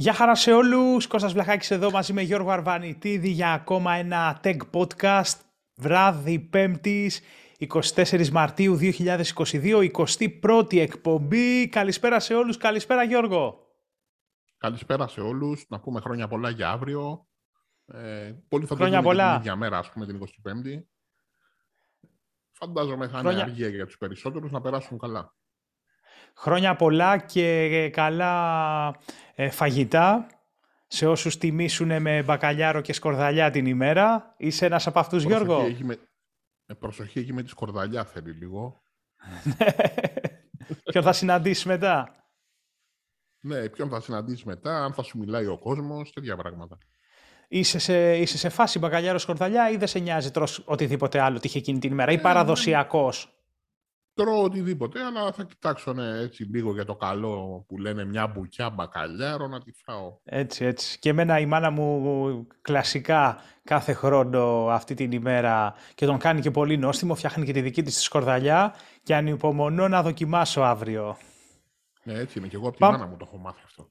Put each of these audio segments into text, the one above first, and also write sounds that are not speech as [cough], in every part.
Γεια χαρά σε όλους, Κώστας Βλαχάκης εδώ μαζί με Γιώργο Αρβανιτίδη για ακόμα ένα Tech Podcast βράδυ Πέμπτης 24 Μαρτίου 2022, 21η εκπομπή. Καλησπέρα σε όλους, καλησπέρα Γιώργο. Καλησπέρα σε όλους, να πούμε χρόνια πολλά για αύριο. Ε, πολύ θα χρόνια πολλά. την ίδια μέρα, ας πούμε, την 25η. Φαντάζομαι θα είναι αργία για τους περισσότερους να περάσουν καλά. Χρόνια πολλά και καλά ε, φαγητά σε όσους τιμήσουν με μπακαλιάρο και σκορδαλιά την ημέρα. Είσαι ένας από αυτούς, προσοχή, Γιώργο; Έχει με... Ε, προσοχή, έχει με τη σκορδαλιά θέλει λίγο. [laughs] ποιον θα συναντήσεις μετά; Ναι, ποιον θα συναντήσεις μετά, αν θα σου μιλάει ο κόσμος, τέτοια πράγματα. Είσαι σε, είσαι σε φάση μπακαλιάρο σκορδαλιά ή δεν σε νοιάζει τρως οτιδήποτε άλλο τύχε εκείνη την ημέρα ή ε, παραδοσιακός; Τρώω οτιδήποτε, αλλά θα κοιτάξω ναι, έτσι λίγο για το καλό που λένε μια μπουκιά μπακαλιάρο να τη φάω. Έτσι, έτσι. Και εμένα η μάνα μου κλασικά κάθε χρόνο αυτή την ημέρα και τον κάνει και πολύ νόστιμο, φτιάχνει και τη δική της σκορδαλιά και ανυπομονώ να δοκιμάσω αύριο. Ναι, έτσι είναι. Και εγώ από τη Πα... μάνα μου το έχω μάθει αυτό.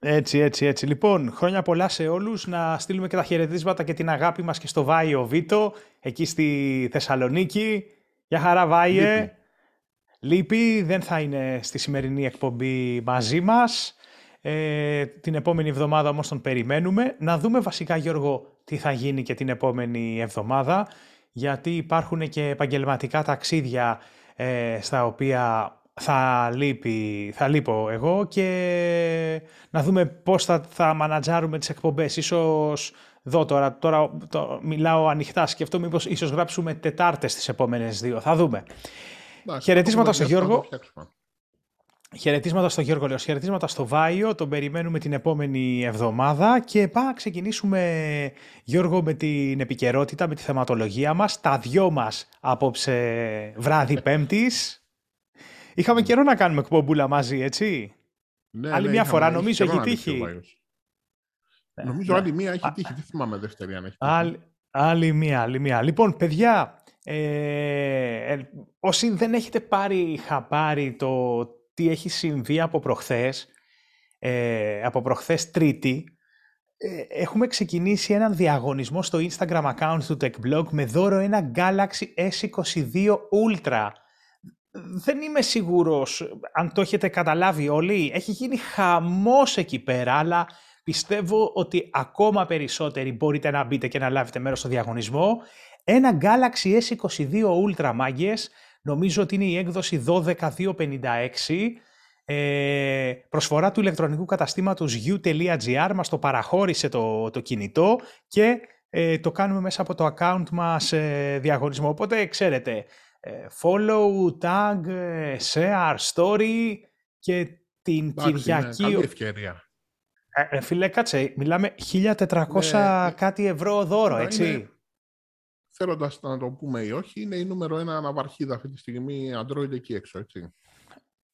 Έτσι, έτσι, έτσι. Λοιπόν, χρόνια πολλά σε όλους. Να στείλουμε και τα χαιρετίσματα και την αγάπη μας και στο Βάιο Βίτο, εκεί στη Θεσσαλονίκη. Γεια χαρά Βάιε. Λείπει, δεν θα είναι στη σημερινή εκπομπή μαζί μας. Ε, την επόμενη εβδομάδα όμως τον περιμένουμε. Να δούμε βασικά Γιώργο τι θα γίνει και την επόμενη εβδομάδα γιατί υπάρχουν και επαγγελματικά ταξίδια ε, στα οποία θα, λείπει, θα λείπω εγώ και να δούμε πώς θα, θα μανατζάρουμε τις εκπομπές. Ίσως δω τώρα, τώρα το, μιλάω ανοιχτά, σκεφτώ μήπως ίσως γράψουμε Τετάρτες τις επόμενες δύο. Θα δούμε. Χαιρετίσματα στο Γιώργο. Χαιρετίσματα στο Γιώργο, λέω. Χαιρετίσματα στο Βάιο. Τον περιμένουμε την επόμενη εβδομάδα. Και πάμε να ξεκινήσουμε, Γιώργο, με την επικαιρότητα, με τη θεματολογία μας. Τα δυο μας απόψε βράδυ Πέμπτης. Είχαμε καιρό να κάνουμε εκπομπούλα μαζί, έτσι; Ναι, άλλη ναι, μια φορά, νομίζω, έχει τύχει. Ναι, νομίζω ναι. άλλη μία έχει τύχει. Δεν θυμάμαι δεύτερη αν έχει τύχει. Άλλη, άλλη μία, άλλη μία. Λοιπόν, παιδιά, ε, ε, όσοι δεν έχετε πάρει χαμπάρι το τι έχει συμβεί από προχθές, ε, από προχθές Τρίτη, ε, έχουμε ξεκινήσει έναν διαγωνισμό στο Instagram account του TechBlog με δώρο ένα Galaxy S22 Ultra. Δεν είμαι σίγουρος αν το έχετε καταλάβει όλοι. Έχει γίνει χαμός εκεί πέρα, αλλά πιστεύω ότι ακόμα περισσότεροι μπορείτε να μπείτε και να λάβετε μέρος στο διαγωνισμό. Ένα Galaxy S22 Ultra μάγκες, νομίζω ότι είναι η έκδοση 12256, ε, προσφορά του ηλεκτρονικού καταστήματος u.gr, μας το παραχώρησε το, το κινητό και ε, το κάνουμε μέσα από το account μας ε, διαγωνισμό. Οπότε ξέρετε, ε, follow, tag, ε, share, story και την Κυριακή... Είναι καλή ευκαιρία. Ε, φίλε, κάτσε, μιλάμε 1400 ναι, κάτι ευρώ δώρο, έτσι θέλοντας να το πούμε ή όχι, είναι η νούμερο ένα αναβαρχίδα αυτή τη στιγμή Android εκεί έξω, έτσι.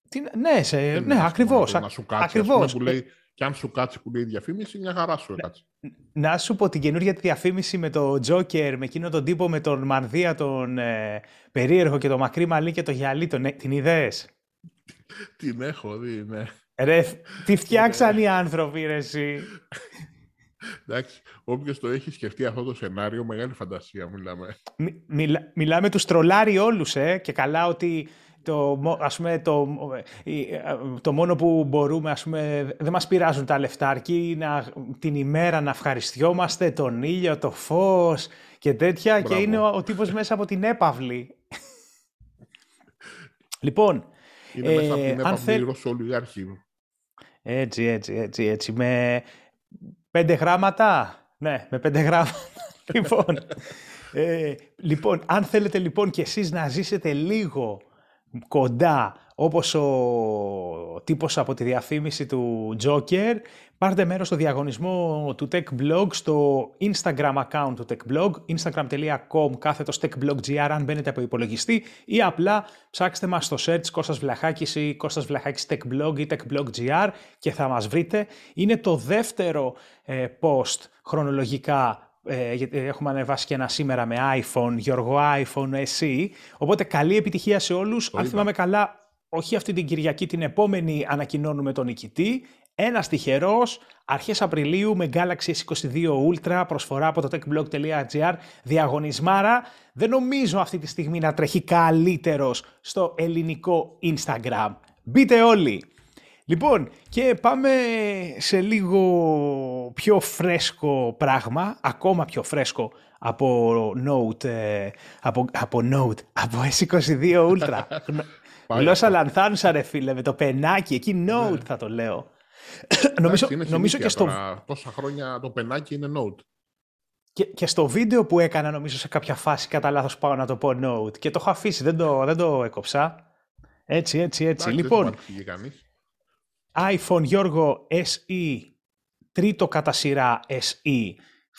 Τι, ναι, σε, ναι, ακριβώς. Να σου κάτσει, ακριβώς. που λέει, και αν σου κάτσει που λέει διαφήμιση, μια χαρά σου έκατσε. Να σου πω την καινούργια διαφήμιση με το Joker, με εκείνο τον τύπο με τον Μανδύα, τον ε, περίεργο και το μακρύ μαλλί και το γυαλί, τον, ε, την ιδέες. την έχω δει, ναι. Ρε, τι φτιάξαν οι άνθρωποι, ρε, εσύ. Εντάξει, όποιος το έχει σκεφτεί αυτό το σενάριο, μεγάλη φαντασία μιλάμε. μιλά, μιλάμε τους τρολάρι όλους, ε, και καλά ότι το, ας πούμε, το, το μόνο που μπορούμε, ας πούμε, δεν μας πειράζουν τα λεφτά, αρκεί να, την ημέρα να ευχαριστιόμαστε τον ήλιο, το φως και τέτοια και είναι ο, ο τύπος μέσα από την έπαυλη. [laughs] λοιπόν, είναι ε, μέσα από την έπαυλη θέλ... Έτσι, έτσι, έτσι, έτσι. Με, Πέντε γράμματα; Ναι, με πέντε γράμματα. [laughs] λοιπόν, ε, λοιπόν, αν θέλετε λοιπόν και εσείς να ζήσετε λίγο κοντά όπως ο τύπος από τη διαφήμιση του Joker, πάρτε μέρος στο διαγωνισμό του Tech Blog στο Instagram account του Tech Blog, instagram.com κάθετος techblog.gr αν μπαίνετε από υπολογιστή ή απλά ψάξτε μας στο search Κώστας Βλαχάκης ή Κώστας Βλαχάκης Tech Blog ή Tech Blog.gr και θα μας βρείτε. Είναι το δεύτερο ε, post χρονολογικά ε, γιατί έχουμε ανεβάσει και ένα σήμερα με iPhone, Γιώργο iPhone εσύ. Οπότε καλή επιτυχία σε όλους. Αν θυμάμαι καλά, όχι αυτή την Κυριακή, την επόμενη ανακοινώνουμε τον νικητή. Ένας τυχερός αρχές Απριλίου με Galaxy S22 Ultra προσφορά από το techblog.gr διαγωνισμάρα. Δεν νομίζω αυτή τη στιγμή να τρέχει καλύτερος στο ελληνικό Instagram. Μπείτε όλοι! Λοιπόν, και πάμε σε λίγο πιο φρέσκο πράγμα, ακόμα πιο φρέσκο από Note, ε, από, από Note, από S22 Ultra. [laughs] Γλώσσα λανθάνουσα ρε φίλε, με το πενάκι, εκεί Note ναι. θα το λέω. νομίζω, νομίζω και στο... τόσα χρόνια το πενάκι είναι Note. Και, και στο βίντεο που έκανα νομίζω σε κάποια φάση κατά λάθος πάω να το πω Note και το έχω αφήσει, δεν το, δεν το έκοψα. Έτσι, έτσι, έτσι. λοιπόν, iPhone Γιώργο SE, τρίτο κατά σειρά SE,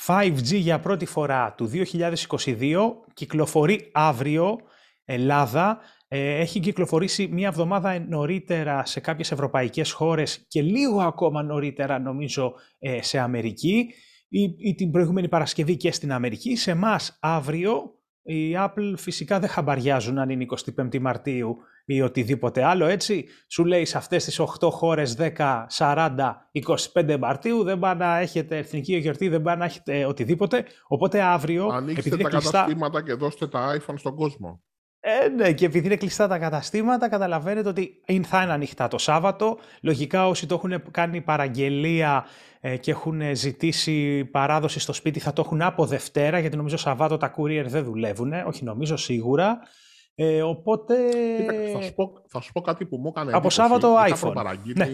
5G για πρώτη φορά του 2022, κυκλοφορεί αύριο, Ελλάδα, ε, έχει κυκλοφορήσει μία εβδομάδα νωρίτερα σε κάποιες ευρωπαϊκές χώρες και λίγο ακόμα νωρίτερα νομίζω ε, σε Αμερική ή, ή την προηγούμενη Παρασκευή και στην Αμερική. Σε εμάς αύριο η Apple φυσικά δεν χαμπαριάζουν αν είναι 25 Μαρτίου ή οτιδήποτε άλλο, έτσι. Σου λέει σε αυτές τις 8 χώρες 10, 40, 25 Μαρτίου δεν πάνε να έχετε εθνική γιορτή, δεν πάνε να έχετε οτιδήποτε. Οπότε αύριο... Ανοίξτε τα καταστήματα και δώστε τα iPhone στον κόσμο. Ε, ναι, και επειδή είναι κλειστά τα καταστήματα, καταλαβαίνετε ότι θα είναι ανοιχτά το Σάββατο. Λογικά όσοι το έχουν κάνει παραγγελία ε, και έχουν ζητήσει παράδοση στο σπίτι θα το έχουν από Δευτέρα, γιατί νομίζω Σαββάτο τα courier δεν δουλεύουν, όχι νομίζω σίγουρα. Ε, οπότε... θα, σου πω, θα σου πω κάτι που μου έκανε Από Σάββατο είχα iPhone. Προπαραγγείλει, ναι.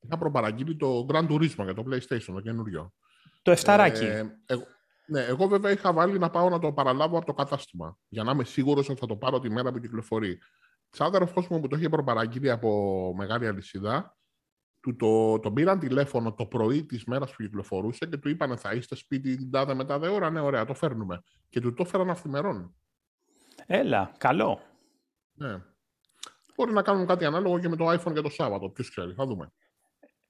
Είχα προπαραγγείλει το Grand Turismo για το PlayStation, το καινούριο. Το εφταράκι. Ε, ναι, εγώ βέβαια είχα βάλει να πάω να το παραλάβω από το κατάστημα. Για να είμαι σίγουρος ότι θα το πάρω τη μέρα που κυκλοφορεί. Ξάδερφο μου που το είχε προπαραγγείλει από μεγάλη αλυσίδα, του το, το πήραν τηλέφωνο το πρωί της μέρας που κυκλοφορούσε και του είπαν θα είστε σπίτι την τάδε μετά δε ώρα. Ναι, ωραία, το φέρνουμε. Και του το έφεραν αυθημερών. Έλα, καλό. Ναι. Μπορεί να κάνουμε κάτι ανάλογο και με το iPhone για το Σάββατο. Ποιος ξέρει, θα δούμε.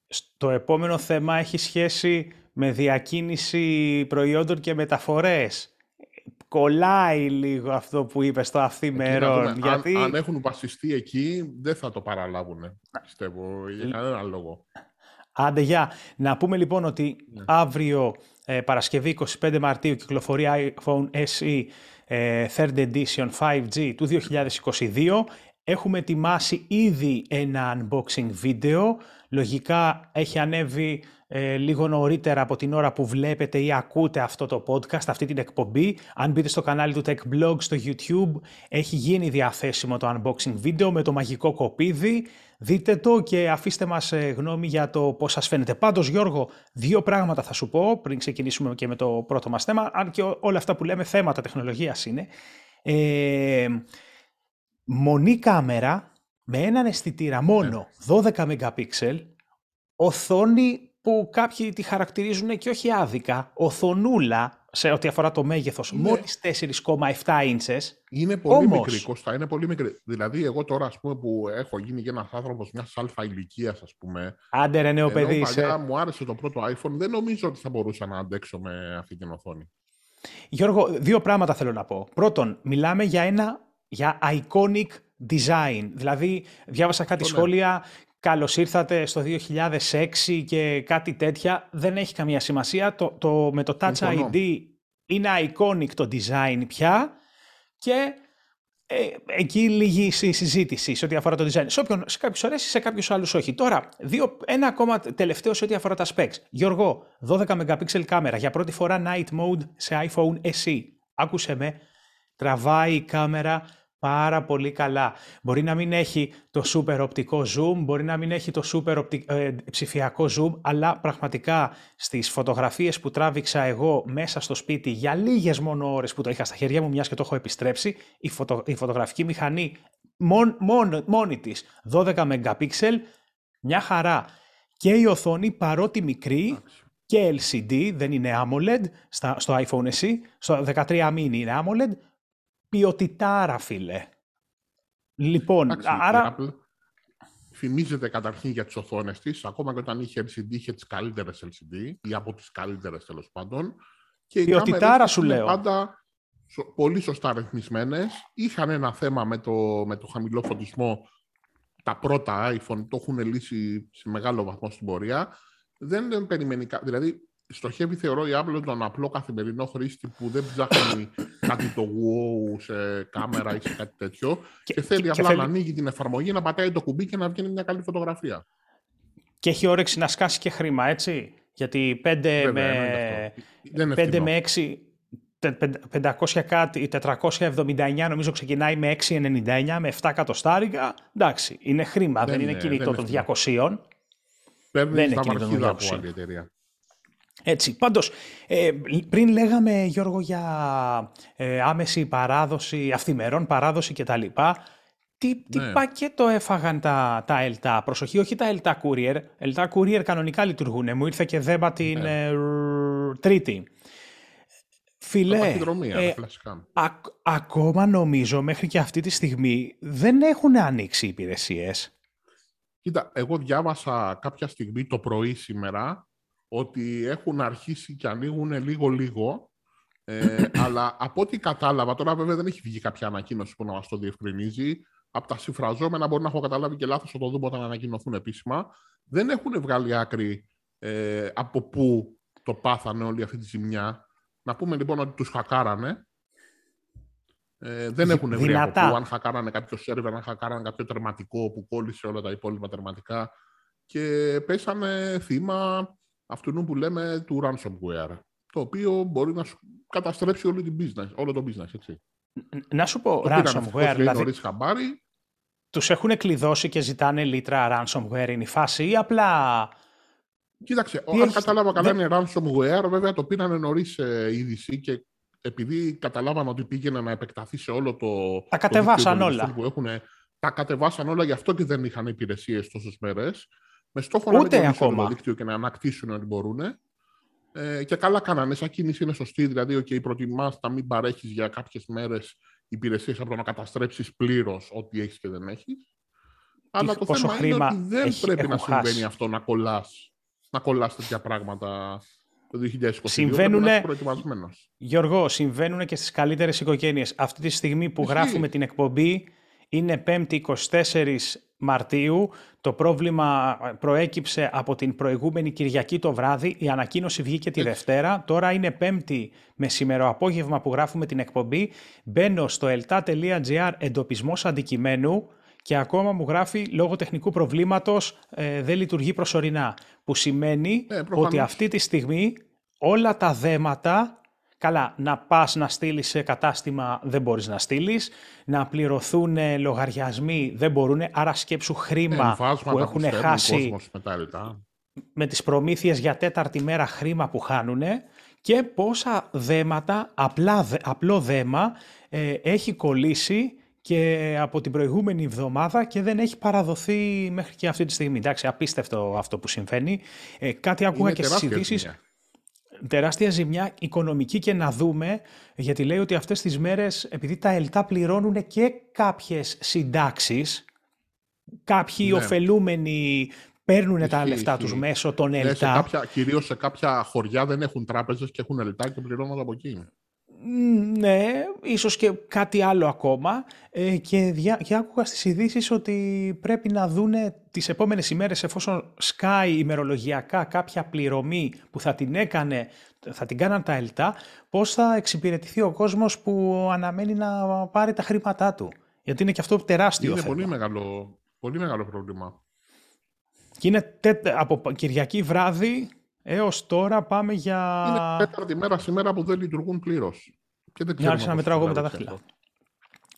Στο επόμενο θέμα έχει σχέση με διακίνηση προϊόντων και μεταφορές. Κολλάει λίγο αυτό που είπες στο αυθημερών. Γιατί... Αν, αν, έχουν βασιστεί εκεί, δεν θα το παραλάβουν, πιστεύω, για κανένα λόγο. Άντε, για. Να πούμε λοιπόν ότι ναι. αύριο, ε, Παρασκευή 25 Μαρτίου, κυκλοφορεί iPhone SE ε, Third Edition 5G του 2022. Έχουμε ετοιμάσει ήδη ένα unboxing βίντεο. Λογικά έχει ανέβει ε, λίγο νωρίτερα από την ώρα που βλέπετε ή ακούτε αυτό το podcast, αυτή την εκπομπή. Αν μπείτε στο κανάλι του Tech Blog στο YouTube, έχει γίνει διαθέσιμο το unboxing βίντεο με το μαγικό κοπίδι. Δείτε το και αφήστε μας ε, γνώμη για το πώς σας φαίνεται. Πάντως Γιώργο, δύο πράγματα θα σου πω πριν ξεκινήσουμε και με το πρώτο μας θέμα, αν και όλα αυτά που λέμε θέματα τεχνολογίας είναι. Ε, μονή κάμερα με έναν αισθητήρα μόνο 12 ναι. MP, οθόνη που κάποιοι τη χαρακτηρίζουν και όχι άδικα, οθονούλα σε ό,τι αφορά το μέγεθος, είναι... μόλις 4,7 ίντσες. Είναι πολύ Όμως... μικρή, Κώστα, είναι πολύ μικρή. Δηλαδή, εγώ τώρα, ας πούμε, που έχω γίνει και ένας άνθρωπος μιας αλφα ηλικίας, ας πούμε... Άντε ρε νέο παιδί είσαι. μου άρεσε το πρώτο iPhone, δεν νομίζω ότι θα μπορούσα να αντέξω με αυτή την οθόνη. Γιώργο, δύο πράγματα θέλω να πω. Πρώτον, μιλάμε για ένα για iconic design. Δηλαδή, διάβασα κάτι ναι. σχόλια καλώς ήρθατε στο 2006 και κάτι τέτοια, δεν έχει καμία σημασία. Το, το, με το Touch ID είναι iconic το design πια και ε, εκεί λύγει η συζήτηση σε ό,τι αφορά το design. Σε, όποιον, σε κάποιους αρέσει, σε κάποιους άλλους όχι. Τώρα, δύο, ένα ακόμα τελευταίο σε ό,τι αφορά τα specs. Γιώργο, 12 MP κάμερα, για πρώτη φορά night mode σε iPhone SE. Άκουσε με, τραβάει η κάμερα πάρα πολύ καλά. Μπορεί να μην έχει το super οπτικό zoom, μπορεί να μην έχει το super ε, ψηφιακό zoom, αλλά πραγματικά στις φωτογραφίες που τράβηξα εγώ μέσα στο σπίτι για λίγες μόνο ώρες που το είχα στα χέρια μου, μιας και το έχω επιστρέψει, η, φωτο, η φωτογραφική μηχανή μόν, μόν, μόνη της 12 MP, μια χαρά. Και η οθόνη παρότι μικρή, και LCD, δεν είναι AMOLED, στο iPhone SE, στο 13 mini είναι AMOLED, ποιοτιτάρα, φίλε. Λοιπόν, Εντάξει, άρα... Apple φημίζεται καταρχήν για τις οθόνες της, ακόμα και όταν είχε LCD, είχε τις καλύτερες LCD ή από τις καλύτερες τέλος πάντων. Και ποιοτιτάρα σου λέω. πάντα πολύ σωστά ρυθμισμένες. Είχαν ένα θέμα με το, με το χαμηλό φωτισμό τα πρώτα iPhone το έχουν λύσει σε μεγάλο βαθμό στην πορεία. Δεν περιμένει. Δηλαδή, στοχεύει, θεωρώ, η Apple τον απλό καθημερινό χρήστη που δεν ψάχνει [coughs] κάτι το wow σε κάμερα ή σε κάτι τέτοιο και, θέλει απλά να ανοίγει την εφαρμογή, να πατάει το κουμπί και να βγαίνει μια καλή φωτογραφία. Και έχει όρεξη να σκάσει και χρήμα, έτσι. Γιατί 5 με, 5 με 6, 500 κάτι, 479 νομίζω ξεκινάει με 6,99 με 7 εκατοστάρικα. Εντάξει, είναι χρήμα, δεν, δεν είναι κινητό των 200. Παίρνει δεν είναι κινητό των 200. Από άλλη εταιρεία. Έτσι, πάντως, ε, πριν λέγαμε Γιώργο για ε, άμεση παράδοση, αυθημερών παράδοση κτλ. Τι, τι ναι. πακέτο έφαγαν τα, τα ΕΛΤΑ. Προσοχή, όχι τα ΕΛΤΑ Courier. ΕΛΤΑ Courier κανονικά λειτουργούν. Μου ήρθε και δέμπα την ναι. ε, Τρίτη. Φιλέ, ε, ακόμα νομίζω μέχρι και αυτή τη στιγμή δεν έχουν ανοίξει οι υπηρεσίες. Κοίτα, εγώ διάβασα κάποια στιγμή το πρωί σήμερα ότι έχουν αρχίσει και ανοίγουν λίγο-λίγο, ε, [clears throat] αλλά από ό,τι κατάλαβα, τώρα βέβαια δεν έχει βγει κάποια ανακοίνωση που να μας το διευκρινίζει, από τα συμφραζόμενα μπορεί να έχω καταλάβει και λάθος, θα το δούμε όταν ανακοινωθούν επίσημα, δεν έχουν βγάλει άκρη ε, από πού το πάθανε όλη αυτή τη ζημιά. Να πούμε λοιπόν ότι τους χακάρανε. Ε, δεν έχουν βρει από πού, αν χακάρανε κάποιο σερβερ, αν χακάρανε κάποιο τερματικό που κόλλησε όλα τα υπόλοιπα τερματικά. Και πέσανε θύμα αυτού που λέμε του ransomware, το οποίο μπορεί να σου καταστρέψει όλη την business, όλο το business, έτσι. Να σου πω, το ransomware, δηλαδή, χαμπάρι. τους έχουν κλειδώσει και ζητάνε λίτρα ransomware, είναι η φάση ή απλά... Κοίταξε, αν έχει... κατάλαβα καλά είναι ransomware, βέβαια το πήραν νωρίς ε, είδηση και επειδή καταλάβαν ότι πήγαινε να επεκταθεί σε όλο το. Τα κατεβάσαν όλα. Που έχουν, τα κατεβάσαν όλα, γι' αυτό και δεν είχαν υπηρεσίες τόσες μέρες με στόχο να μην ακόμα. το δίκτυο και να ανακτήσουν ό,τι μπορούν. Ε, και καλά κάνανε. Σαν κίνηση είναι σωστή. Δηλαδή, okay, προτιμάς να μην παρέχεις για κάποιες μέρες υπηρεσίες από το να καταστρέψεις πλήρως ό,τι έχεις και δεν έχεις. Αλλά το θέμα είναι ότι δεν πρέπει να συμβαίνει αυτό να κολλάς να κολλάς τέτοια πράγματα το 2022. Συμβαίνουνε, Γιώργο, συμβαίνουν και στις καλύτερες οικογένειες. Αυτή τη στιγμή που γράφουμε την εκπομπή είναι 5η 24 Μαρτίου. Το πρόβλημα προέκυψε από την προηγούμενη Κυριακή το βράδυ. Η ανακοίνωση βγήκε τη Δευτέρα. Τώρα είναι Πέμπτη μεσημερό απόγευμα που γράφουμε την εκπομπή. Μπαίνω στο elta.gr εντοπισμός αντικειμένου και ακόμα μου γράφει λόγω τεχνικού προβλήματος ε, δεν λειτουργεί προσωρινά. Που σημαίνει ε, ότι αυτή τη στιγμή όλα τα δέματα Καλά, να πας να στείλεις σε κατάστημα δεν μπορείς να στείλεις, να πληρωθούν λογαριασμοί δεν μπορούν, άρα σκέψου χρήμα που έχουν χάσει με τις προμήθειες για τέταρτη μέρα χρήμα που χάνουν και πόσα δέματα, απλά, απλό δέμα, ε, έχει κολλήσει και από την προηγούμενη εβδομάδα και δεν έχει παραδοθεί μέχρι και αυτή τη στιγμή. Εντάξει, απίστευτο αυτό που συμβαίνει. Ε, κάτι άκουγα και στις ειδήσεις τεράστια ζημιά οικονομική και να δούμε, γιατί λέει ότι αυτές τις μέρες, επειδή τα ΕΛΤΑ πληρώνουν και κάποιες συντάξεις, κάποιοι ναι. ωφελούμενοι παίρνουν τα λεφτά τους μέσω των ΕΛΤΑ. Ναι, σε κάποια, κυρίως σε κάποια χωριά δεν έχουν τράπεζες και έχουν ΕΛΤΑ και πληρώνουν από εκεί. Ναι, ίσως και κάτι άλλο ακόμα ε, και, δια, και άκουγα στις ειδήσεις ότι πρέπει να δούνε τις επόμενες ημέρες εφόσον σκάει ημερολογιακά κάποια πληρωμή που θα την έκανε, θα την κάναν τα ΕΛΤΑ, πώς θα εξυπηρετηθεί ο κόσμος που αναμένει να πάρει τα χρήματά του. Γιατί είναι και αυτό τεράστιο είναι θέμα. πολύ μεγάλο, πολύ μεγάλο πρόβλημα. Και είναι από Κυριακή βράδυ έως τώρα πάμε για... Είναι τέταρτη μέρα σήμερα που δεν λειτουργούν πλήρως. Και δεν άρχισα να μετράω εγώ με τα δάχτυλα.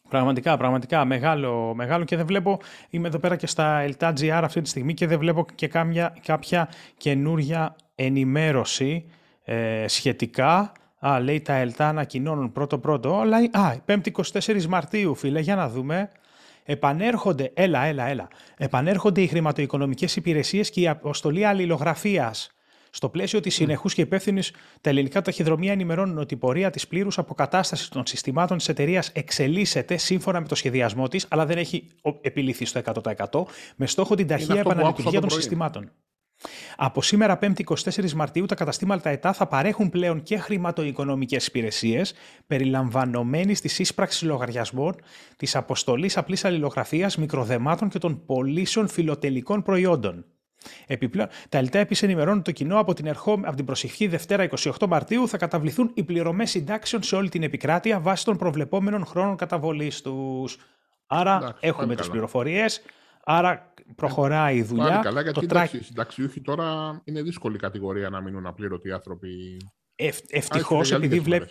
Πραγματικά, πραγματικά. Μεγάλο, μεγάλο και δεν βλέπω, είμαι εδώ πέρα και στα LTGR αυτή τη στιγμή και δεν βλέπω και κάμια, κάποια καινούρια ενημέρωση ε, σχετικά. Α, λέει τα ΕΛΤΑ ανακοινώνουν πρώτο-πρώτο. Αλλά, α, 5η 24 Μαρτίου, φίλε, για να δούμε. Επανέρχονται, έλα, έλα, έλα. Επανέρχονται οι χρηματοοικονομικές υπηρεσίες και η αποστολή αλληλογραφίας στο πλαίσιο της συνεχούς και υπεύθυνης, τα ελληνικά ταχυδρομεία ενημερώνουν ότι η πορεία της πλήρους αποκατάστασης των συστημάτων της εταιρείας εξελίσσεται σύμφωνα με το σχεδιασμό της, αλλά δεν έχει επιληθεί στο 100% με στόχο την ταχεία επαναλειτουργία των συστημάτων. Από σήμερα 5η 24 Μαρτίου τα καταστήματα ΕΤΑ θα παρέχουν πλέον και χρηματοοικονομικές υπηρεσίες περιλαμβανομένης της ίσπραξης λογαριασμών, της αποστολής απλής αλληλογραφίας, μικροδεμάτων και των πωλήσεων φιλοτελικών προϊόντων. Επιπλέον, τα ΕΛΤΑ επίσης ενημερώνουν το κοινό από την, ερχό... από την προσεχή Δευτέρα 28 Μαρτίου θα καταβληθούν οι πληρωμές συντάξεων σε όλη την επικράτεια βάσει των προβλεπόμενων χρόνων καταβολής τους. Άρα Εντάξει, έχουμε τις πληροφορίες. Άρα προχωράει η δουλειά. Πάλι καλά, γιατί το οι συνταξιούχοι τώρα είναι δύσκολη κατηγορία να μείνουν απλήρωτοι άνθρωποι. Ευ, Ευτυχώς, επειδή βλέπει.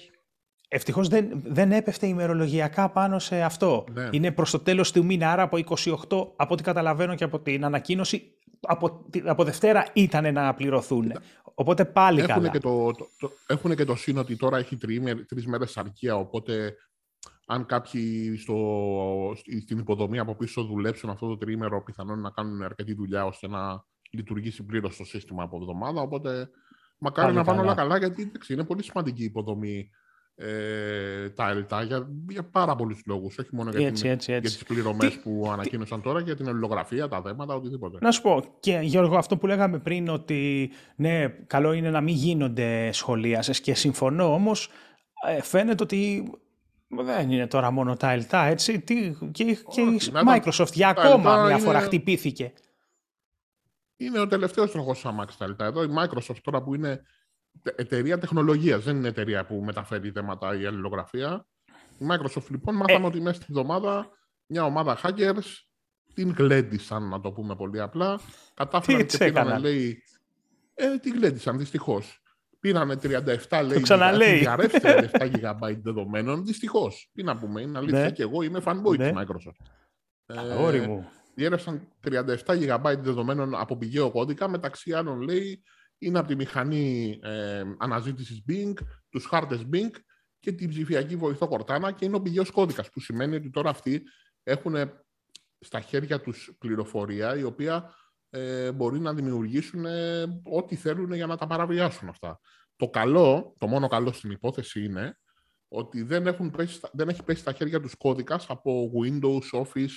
Ευτυχώς δεν, δεν έπεφτε ημερολογιακά πάνω σε αυτό. Ναι. Είναι προς το τέλος του μήνα, άρα από 28, από ό,τι καταλαβαίνω και από την ανακοίνωση, από, από Δευτέρα ήταν να πληρωθούν. Οπότε πάλι έχουν καλά. Και το, το, έχουν και το σύν ότι τώρα έχει τρεις μέρες αρκεία, οπότε αν κάποιοι στο, στην υποδομή από πίσω δουλέψουν αυτό το τριήμερο, πιθανόν να κάνουν αρκετή δουλειά ώστε να λειτουργήσει πλήρως το σύστημα από εβδομάδα. Οπότε μακάρι να πάνε όλα καλά, γιατί είναι πολύ σημαντική η υποδομή ε, τα ΕΛΤΑ για, για πάρα πολλούς λόγους. Όχι μόνο για, έτσι, έτσι, έτσι. για τις πληρωμές που ανακοίνωσαν τώρα, για την αλληλογραφία, τα θέματα, οτιδήποτε. Να σου πω, και Γιώργο, αυτό που λέγαμε πριν, ότι ναι, καλό είναι να μην γίνονται σχολίασε και συμφωνώ όμως. Ε, φαίνεται ότι δεν είναι τώρα μόνο τα ΕΛΤΑ, έτσι. Τι, και και η Microsoft για ακόμα μια φορά χτυπήθηκε. Είναι ο τελευταίος τροχός αμάξι τα ΕΛΤΑ. Εδώ η Microsoft τώρα που είναι εταιρεία τεχνολογίας, δεν είναι εταιρεία που μεταφέρει θέματα ή αλληλογραφία. Η Microsoft λοιπόν μάθαμε ε. ότι μέσα στην εβδομάδα μια ομάδα hackers την γλέντισαν, να το πούμε πολύ απλά. Κατάφεραν και πήραν, λέει. Ε, την γλέντισαν, δυστυχώς. Πήρανε 37 λέει, ξαναλέει. 37 GB δεδομένων. Δυστυχώς. Τι να πούμε, είναι αλήθεια ναι. και εγώ είμαι fanboy ναι. τη Microsoft. Ε, μου. Διέρευσαν 37 GB δεδομένων από πηγαίο κώδικα, μεταξύ άλλων λέει είναι από τη μηχανή ε, αναζήτησης Bing, τους χάρτες Bing και την ψηφιακή βοηθό Cortana και είναι ο πηγαίος κώδικας, που σημαίνει ότι τώρα αυτοί έχουν στα χέρια τους πληροφορία η οποία ε, μπορεί να δημιουργήσουν ε, ό,τι θέλουν για να τα παραβιάσουν αυτά. Το καλό, το μόνο καλό στην υπόθεση είναι ότι δεν, έχουν πέσει, δεν έχει πέσει στα χέρια τους κώδικας από Windows, Office,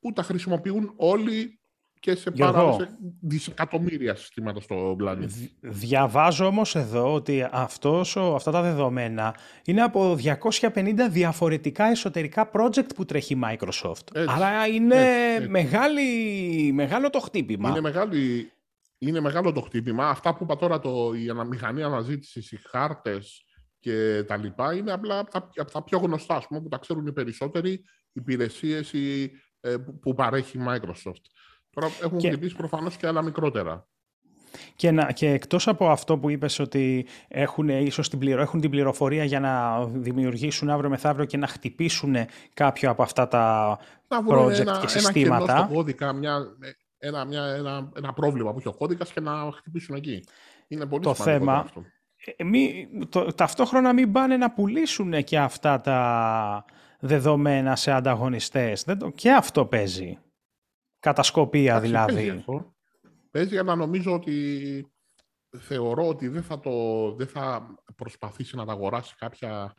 που τα χρησιμοποιούν όλοι και σε πάρα σε δισεκατομμύρια συστήματα στο πλανήτη. Διαβάζω όμως εδώ ότι αυτός, αυτά τα δεδομένα είναι από 250 διαφορετικά εσωτερικά project που τρέχει η Microsoft. Άρα είναι Μεγάλη, μεγάλο το χτύπημα. Είναι, μεγάλη, είναι μεγάλο το χτύπημα. Αυτά που είπα τώρα, το, η μηχανή αναζήτησης, οι χάρτες και τα λοιπά, είναι απλά από τα, πιο γνωστά, πούμε, που τα ξέρουν οι περισσότεροι υπηρεσίες ε, που παρέχει η Microsoft. Τώρα έχουν και... χτυπήσει προφανώς και άλλα μικρότερα. Και, να, και εκτός από αυτό που είπες ότι έχουν, ίσως την, πληρο, έχουν την πληροφορία για να δημιουργήσουν αύριο μεθαύριο και να χτυπήσουν κάποιο από αυτά τα να project ένα, και συστήματα. Ένα κώδικα, μια, ένα, μια, ένα, ένα πρόβλημα που έχει ο κώδικας και να χτυπήσουν εκεί. Είναι πολύ το θέμα. Αυτό. Ε, μη, το, ταυτόχρονα μην πάνε να πουλήσουν και αυτά τα δεδομένα σε ανταγωνιστές. Δεν το, και αυτό παίζει. Κατασκοπία δηλαδή. Παίζει, αυτό. παίζει αλλά νομίζω ότι θεωρώ ότι δεν θα, το, δεν θα προσπαθήσει να τα αγοράσει κάποια...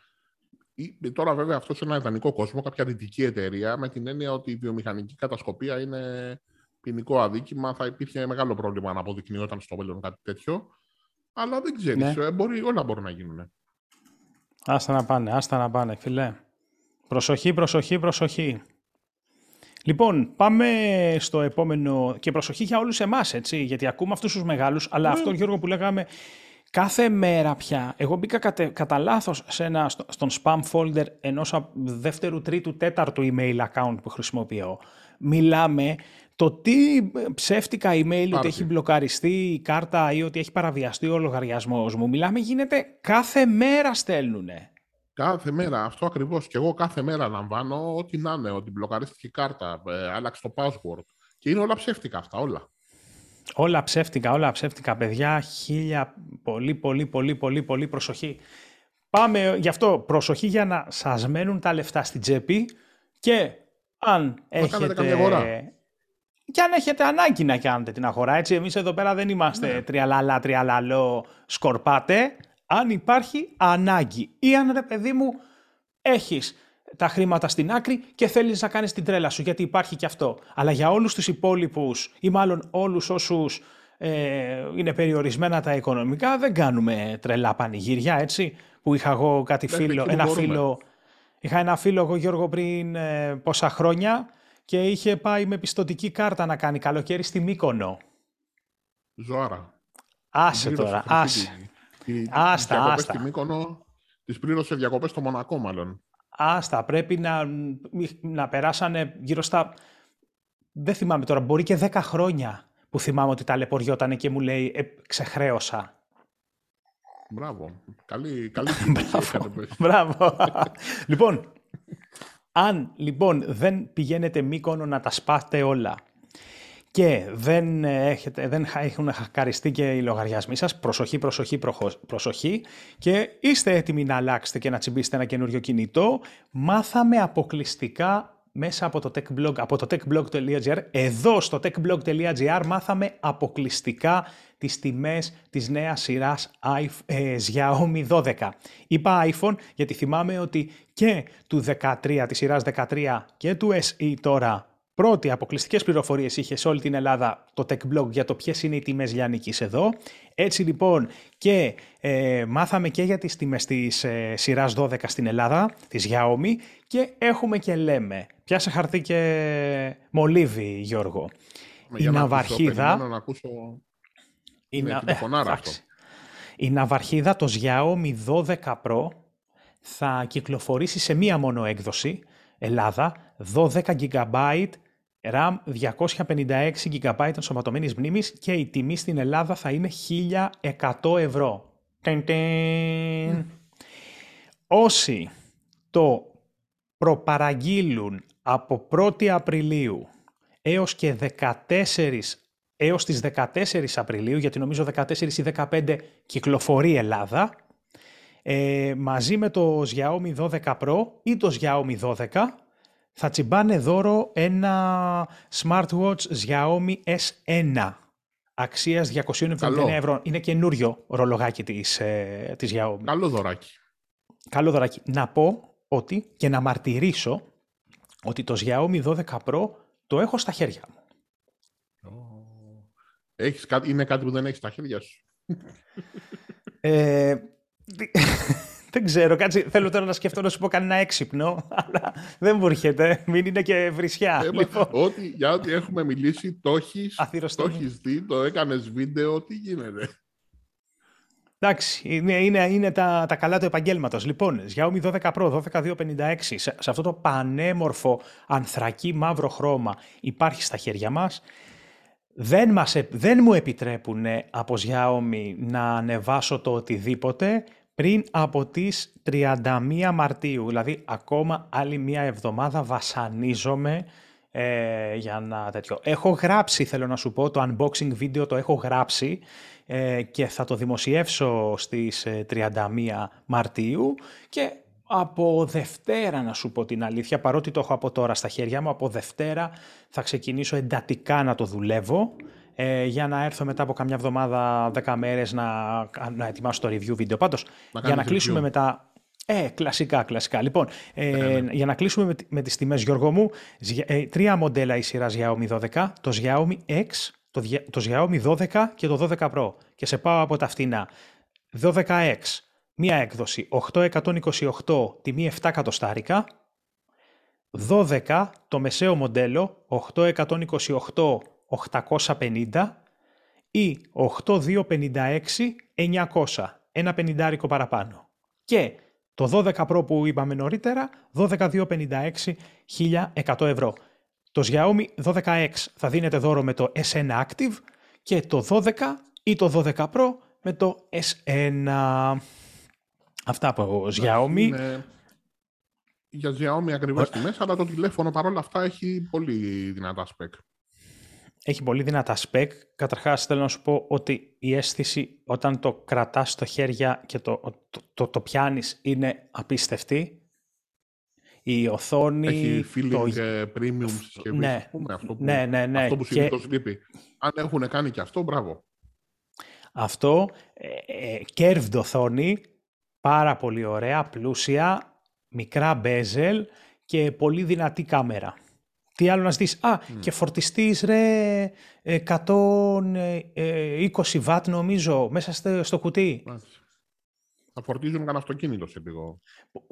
Τώρα βέβαια αυτό σε ένα ιδανικό κόσμο, κάποια δυτική εταιρεία, με την έννοια ότι η βιομηχανική κατασκοπία είναι ποινικό αδίκημα, θα υπήρχε μεγάλο πρόβλημα να αποδεικνύονταν στο μέλλον κάτι τέτοιο. Αλλά δεν ξέρεις, ναι. Ε, μπορεί, όλα μπορούν να γίνουν. Άστα να πάνε, άστα να πάνε, φιλέ. Προσοχή, προσοχή, προσοχή. Λοιπόν, πάμε στο επόμενο και προσοχή για όλους εμάς, έτσι, γιατί ακούμε αυτούς τους μεγάλους, αλλά ναι. αυτό Γιώργο που λέγαμε κάθε μέρα πια, εγώ μπήκα κατε, κατά λάθος στον spam folder ενός δεύτερου, τρίτου, τέταρτου email account που χρησιμοποιώ. Μιλάμε το τι ψεύτικα email ότι έχει μπλοκαριστεί η κάρτα ή ότι έχει παραβιαστεί ο λογαριασμός μου. Μιλάμε γίνεται κάθε μέρα στέλνουνε. Κάθε μέρα, αυτό ακριβώς. Και εγώ κάθε μέρα λαμβάνω ό,τι να είναι, ότι μπλοκαρίστηκε η κάρτα, ε, άλλαξε το password. Και είναι όλα ψεύτικα αυτά, όλα. Όλα ψεύτικα, όλα ψεύτικα, παιδιά. Χίλια, πολύ, πολύ, πολύ, πολύ, πολύ προσοχή. Πάμε γι' αυτό, προσοχή για να σας μένουν τα λεφτά στην τσέπη και αν έχετε... Και αν έχετε ανάγκη να κάνετε την αγορά, έτσι, εμείς εδώ πέρα δεν είμαστε ναι. τριαλαλά, τριαλαλό, σκορπάτε αν υπάρχει ανάγκη ή αν ρε παιδί μου έχεις τα χρήματα στην άκρη και θέλεις να κάνεις την τρέλα σου, γιατί υπάρχει και αυτό. Αλλά για όλους τους υπόλοιπους ή μάλλον όλους όσους ε, είναι περιορισμένα τα οικονομικά, δεν κάνουμε τρελά πανηγύρια, έτσι, που είχα εγώ κάτι φίλο, ένα φίλο, είχα ένα φίλο εγώ Γιώργο πριν ε, πόσα χρόνια και είχε πάει με πιστοτική κάρτα να κάνει καλοκαίρι στη Μύκονο. Ζωάρα. Άσε τώρα, άσε. Άστα, άστα. Στη Μύκονο, τις πλήρωσε διακοπές στο Μονακό μάλλον. Άστα, πρέπει να, να περάσανε γύρω στα... Δεν θυμάμαι τώρα, μπορεί και 10 χρόνια που θυμάμαι ότι ταλαιπωριόταν και μου λέει ε, ξεχρέωσα. Μπράβο. Καλή, καλή [laughs] Μπράβο. Μπράβο. [laughs] λοιπόν, αν λοιπόν δεν πηγαίνετε μήκονο να τα σπάτε όλα και δεν, έχετε, δεν έχουν χακαριστεί και οι λογαριασμοί σας, προσοχή, προσοχή, προσοχή και είστε έτοιμοι να αλλάξετε και να τσιμπήσετε ένα καινούριο κινητό, μάθαμε αποκλειστικά μέσα από το techblog, από το techblog.gr. Εδώ στο techblog.gr μάθαμε αποκλειστικά τις τιμές της νέας σειράς ε, Xiaomi 12. Είπα iPhone γιατί θυμάμαι ότι και του 13, της σειράς 13 και του SE τώρα πρώτη αποκλειστικές πληροφορίες είχε σε όλη την Ελλάδα το Tech Blog για το ποιες είναι οι τιμές λιανική εδώ. Έτσι λοιπόν και ε, μάθαμε και για τις τιμές της ε, σειράς 12 στην Ελλάδα, της Xiaomi και έχουμε και λέμε. Πιάσε χαρτί και μολύβι Γιώργο. η Ναυαρχίδα... Να ακούσω... Η, να... ε, αυτό. η Ναυαρχίδα, το Xiaomi 12 Pro, θα κυκλοφορήσει σε μία μόνο έκδοση, Ελλάδα, 12 GB RAM 256 GB ενσωματωμένης μνήμης και η τιμή στην Ελλάδα θα είναι 1100 ευρώ. Όσοι το προπαραγγείλουν από 1η Απριλίου έως και 14 έως τις 14 Απριλίου, γιατί νομίζω 14 ή 15 κυκλοφορεί Ελλάδα, ε, μαζί με το Xiaomi 12 Pro ή το Xiaomi 12, θα τσιμπάνε δώρο ένα smartwatch Xiaomi S1 αξίας 279 ευρώ. Είναι καινούριο ρολογάκι της, ε, της Xiaomi. Καλό δωράκι. Καλό δωράκι. Να πω ότι και να μαρτυρήσω ότι το Xiaomi 12 Pro το έχω στα χέρια μου. Έχεις, είναι κάτι που δεν έχεις στα χέρια σου. ε, δεν ξέρω, κάτσε, θέλω τώρα να σκεφτώ να σου πω κανένα έξυπνο, αλλά δεν μου έρχεται, μην είναι και βρισιά. Ε, λοιπόν. ό,τι, για ό,τι έχουμε μιλήσει, το έχεις, το έχεις δει, το έκανες βίντεο, τι γίνεται; Εντάξει, είναι, είναι, είναι τα, τα καλά του επαγγέλματος. Λοιπόν, Xiaomi 12 Pro 12256, σε, σε αυτό το πανέμορφο ανθρακί μαύρο χρώμα υπάρχει στα χέρια μας. Δεν, μας, δεν μου επιτρέπουν από Xiaomi να ανεβάσω το οτιδήποτε πριν από τις 31 Μαρτίου. Δηλαδή ακόμα άλλη μία εβδομάδα βασανίζομαι ε, για να τέτοιο. Έχω γράψει, θέλω να σου πω, το unboxing βίντεο το έχω γράψει ε, και θα το δημοσιεύσω στις 31 ε, Μαρτίου και από Δευτέρα να σου πω την αλήθεια, παρότι το έχω από τώρα στα χέρια μου, από Δευτέρα θα ξεκινήσω εντατικά να το δουλεύω ε, για να έρθω μετά από καμιά εβδομάδα, 10 μέρες να, να ετοιμάσω το review βίντεο. Πάντως, για να κλείσουμε review. μετά... Ε, κλασικά, κλασικά. Λοιπόν, ε, ναι, ναι. για να κλείσουμε με, με τις τιμές, Γιώργο μου, ε, τρία μοντέλα η σειρά Xiaomi 12, το Xiaomi X, το, το Xiaomi 12 και το 12 Pro. Και σε πάω από τα φτηνά. 12X, μία έκδοση, 8128, τιμή 7 εκατοστάρικα. 12, το μεσαίο μοντέλο, 8128, 850 ή 8256 900, ένα πενιντάρικο παραπάνω. Και το 12 Pro που είπαμε νωρίτερα, 12256 1100 ευρώ. Το Xiaomi 12X θα δίνεται δώρο με το S1 Active και το 12 ή το 12 Pro με το S1. Αυτά από Xiaomi. Είναι για Xiaomi ακριβές τιμές, αλλά το τηλέφωνο παρόλα αυτά έχει πολύ δυνατά spec έχει πολύ δυνατά spec. Καταρχάς θέλω να σου πω ότι η αίσθηση όταν το κρατάς στο χέρια και το, το, το, το πιάνεις είναι απίστευτη. Η οθόνη... Έχει feeling το... premium συσκευή, ναι, πούμε, αυτό που, ναι, ναι, ναι. Αυτό που συνήθως και... λείπει. Αν έχουν κάνει και αυτό, μπράβο. Αυτό, ε, ε, curved οθόνη, πάρα πολύ ωραία, πλούσια, μικρά bezel και πολύ δυνατή κάμερα Τι άλλο να ζητήσει. Α, και φορτιστής ρε 120 βατ νομίζω μέσα στο, στο κουτί. Θα φορτίζουν κανένα αυτοκίνητο σε λίγο.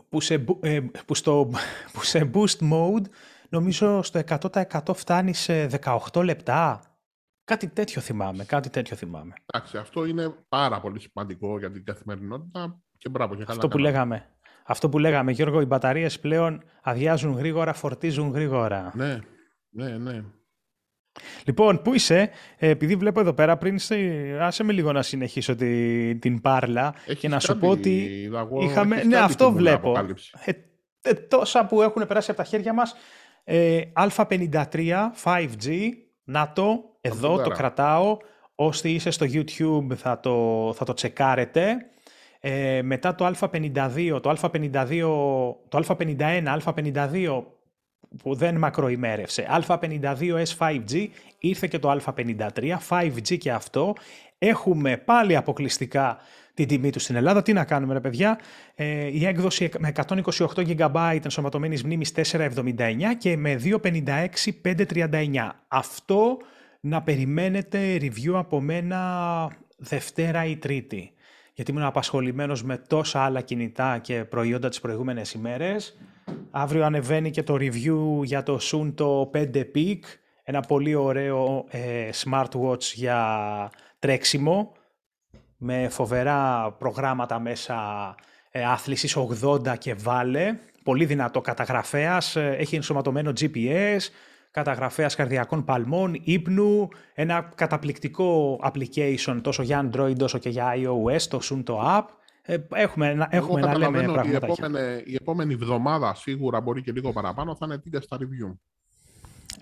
Που, σε, ε, που, στο, [laughs] που σε boost mode νομίζω στο 100% φτάνει σε 18 λεπτά. Κάτι τέτοιο θυμάμαι, κάτι τέτοιο θυμάμαι. Εντάξει, αυτό είναι πάρα πολύ σημαντικό για την καθημερινότητα και μπράβο και καλά. Αυτό που λέγαμε. Αυτό που λέγαμε, Γιώργο, οι μπαταρίες πλέον αδειάζουν γρήγορα, φορτίζουν γρήγορα. Ναι, ναι, ναι. Λοιπόν, πού είσαι, ε, επειδή βλέπω εδώ πέρα, πριν άσε με λίγο να συνεχίσω την, την πάρλα Έχεις και να σου κάτι, πω ότι Δαγό, είχαμε... έχεις Ναι, κάτι αυτό την βλέπω. αποκάλυψη. Ε, ε, τόσα που έχουν περάσει από τα χέρια μας. Ε, Α53 5G, να το, εδώ πέρα. το κρατάω. Όσοι είσαι στο YouTube θα το, θα το τσεκάρετε. Ε, μετά το Α52, το Α52, το Α51, Α52 που δεν μακροημέρευσε. Α52S 5G, ήρθε και το Α53, 5G και αυτό. Έχουμε πάλι αποκλειστικά την τιμή του στην Ελλάδα. Τι να κάνουμε ρε παιδιά; Ε, η έκδοση με 128 GB ενσωματωμένης μνήμης 479 και με 256 539. Αυτό να περιμένετε review από μένα Δευτέρα ή Τρίτη. Γιατί ήμουν απασχολημένος με τόσα άλλα κινητά και προϊόντα τις προηγούμενες ημέρες. Αύριο ανεβαίνει και το review για το Sun το 5 Peak, ένα πολύ ωραίο ε, smartwatch για τρέξιμο, με φοβερά προγράμματα μέσα ε, άθλησης 80 και βάλε, πολύ δυνατό καταγραφέας, ε, έχει ενσωματωμένο GPS, καταγραφέας καρδιακών παλμών, ύπνου, ένα καταπληκτικό application τόσο για Android όσο και για iOS, το Sun το app. Ε, έχουμε, να- Εγώ έχουμε να λέμε καταλαβαίνω ότι η πράγματα. επόμενη, η επόμενη εβδομάδα σίγουρα μπορεί και λίγο παραπάνω θα είναι τίγκα στα review.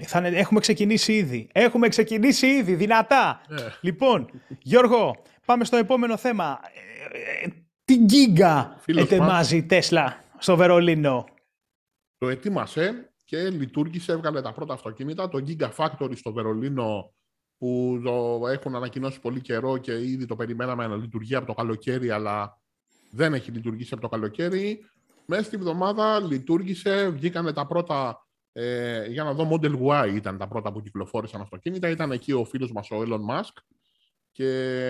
Θα είναι- έχουμε ξεκινήσει ήδη. Έχουμε ξεκινήσει ήδη, δυνατά. Ε. Λοιπόν, Γιώργο, πάμε στο επόμενο θέμα. Ε, ε, τι γκίγκα Φίλος ετοιμάζει η Τέσλα στο Βερολίνο; Το ετοίμασε και λειτουργήσε, έβγαλε τα πρώτα αυτοκίνητα. Το Gigafactory στο Βερολίνο που το έχουν ανακοινώσει πολύ καιρό και ήδη το περιμέναμε να λειτουργεί από το καλοκαίρι, αλλά δεν έχει λειτουργήσει από το καλοκαίρι. Μέσα στη βδομάδα λειτουργήσε, βγήκανε τα πρώτα, ε, για να δω, Model Y ήταν τα πρώτα που κυκλοφόρησαν αυτοκίνητα. Ήταν εκεί ο φίλος μας ο Elon Musk και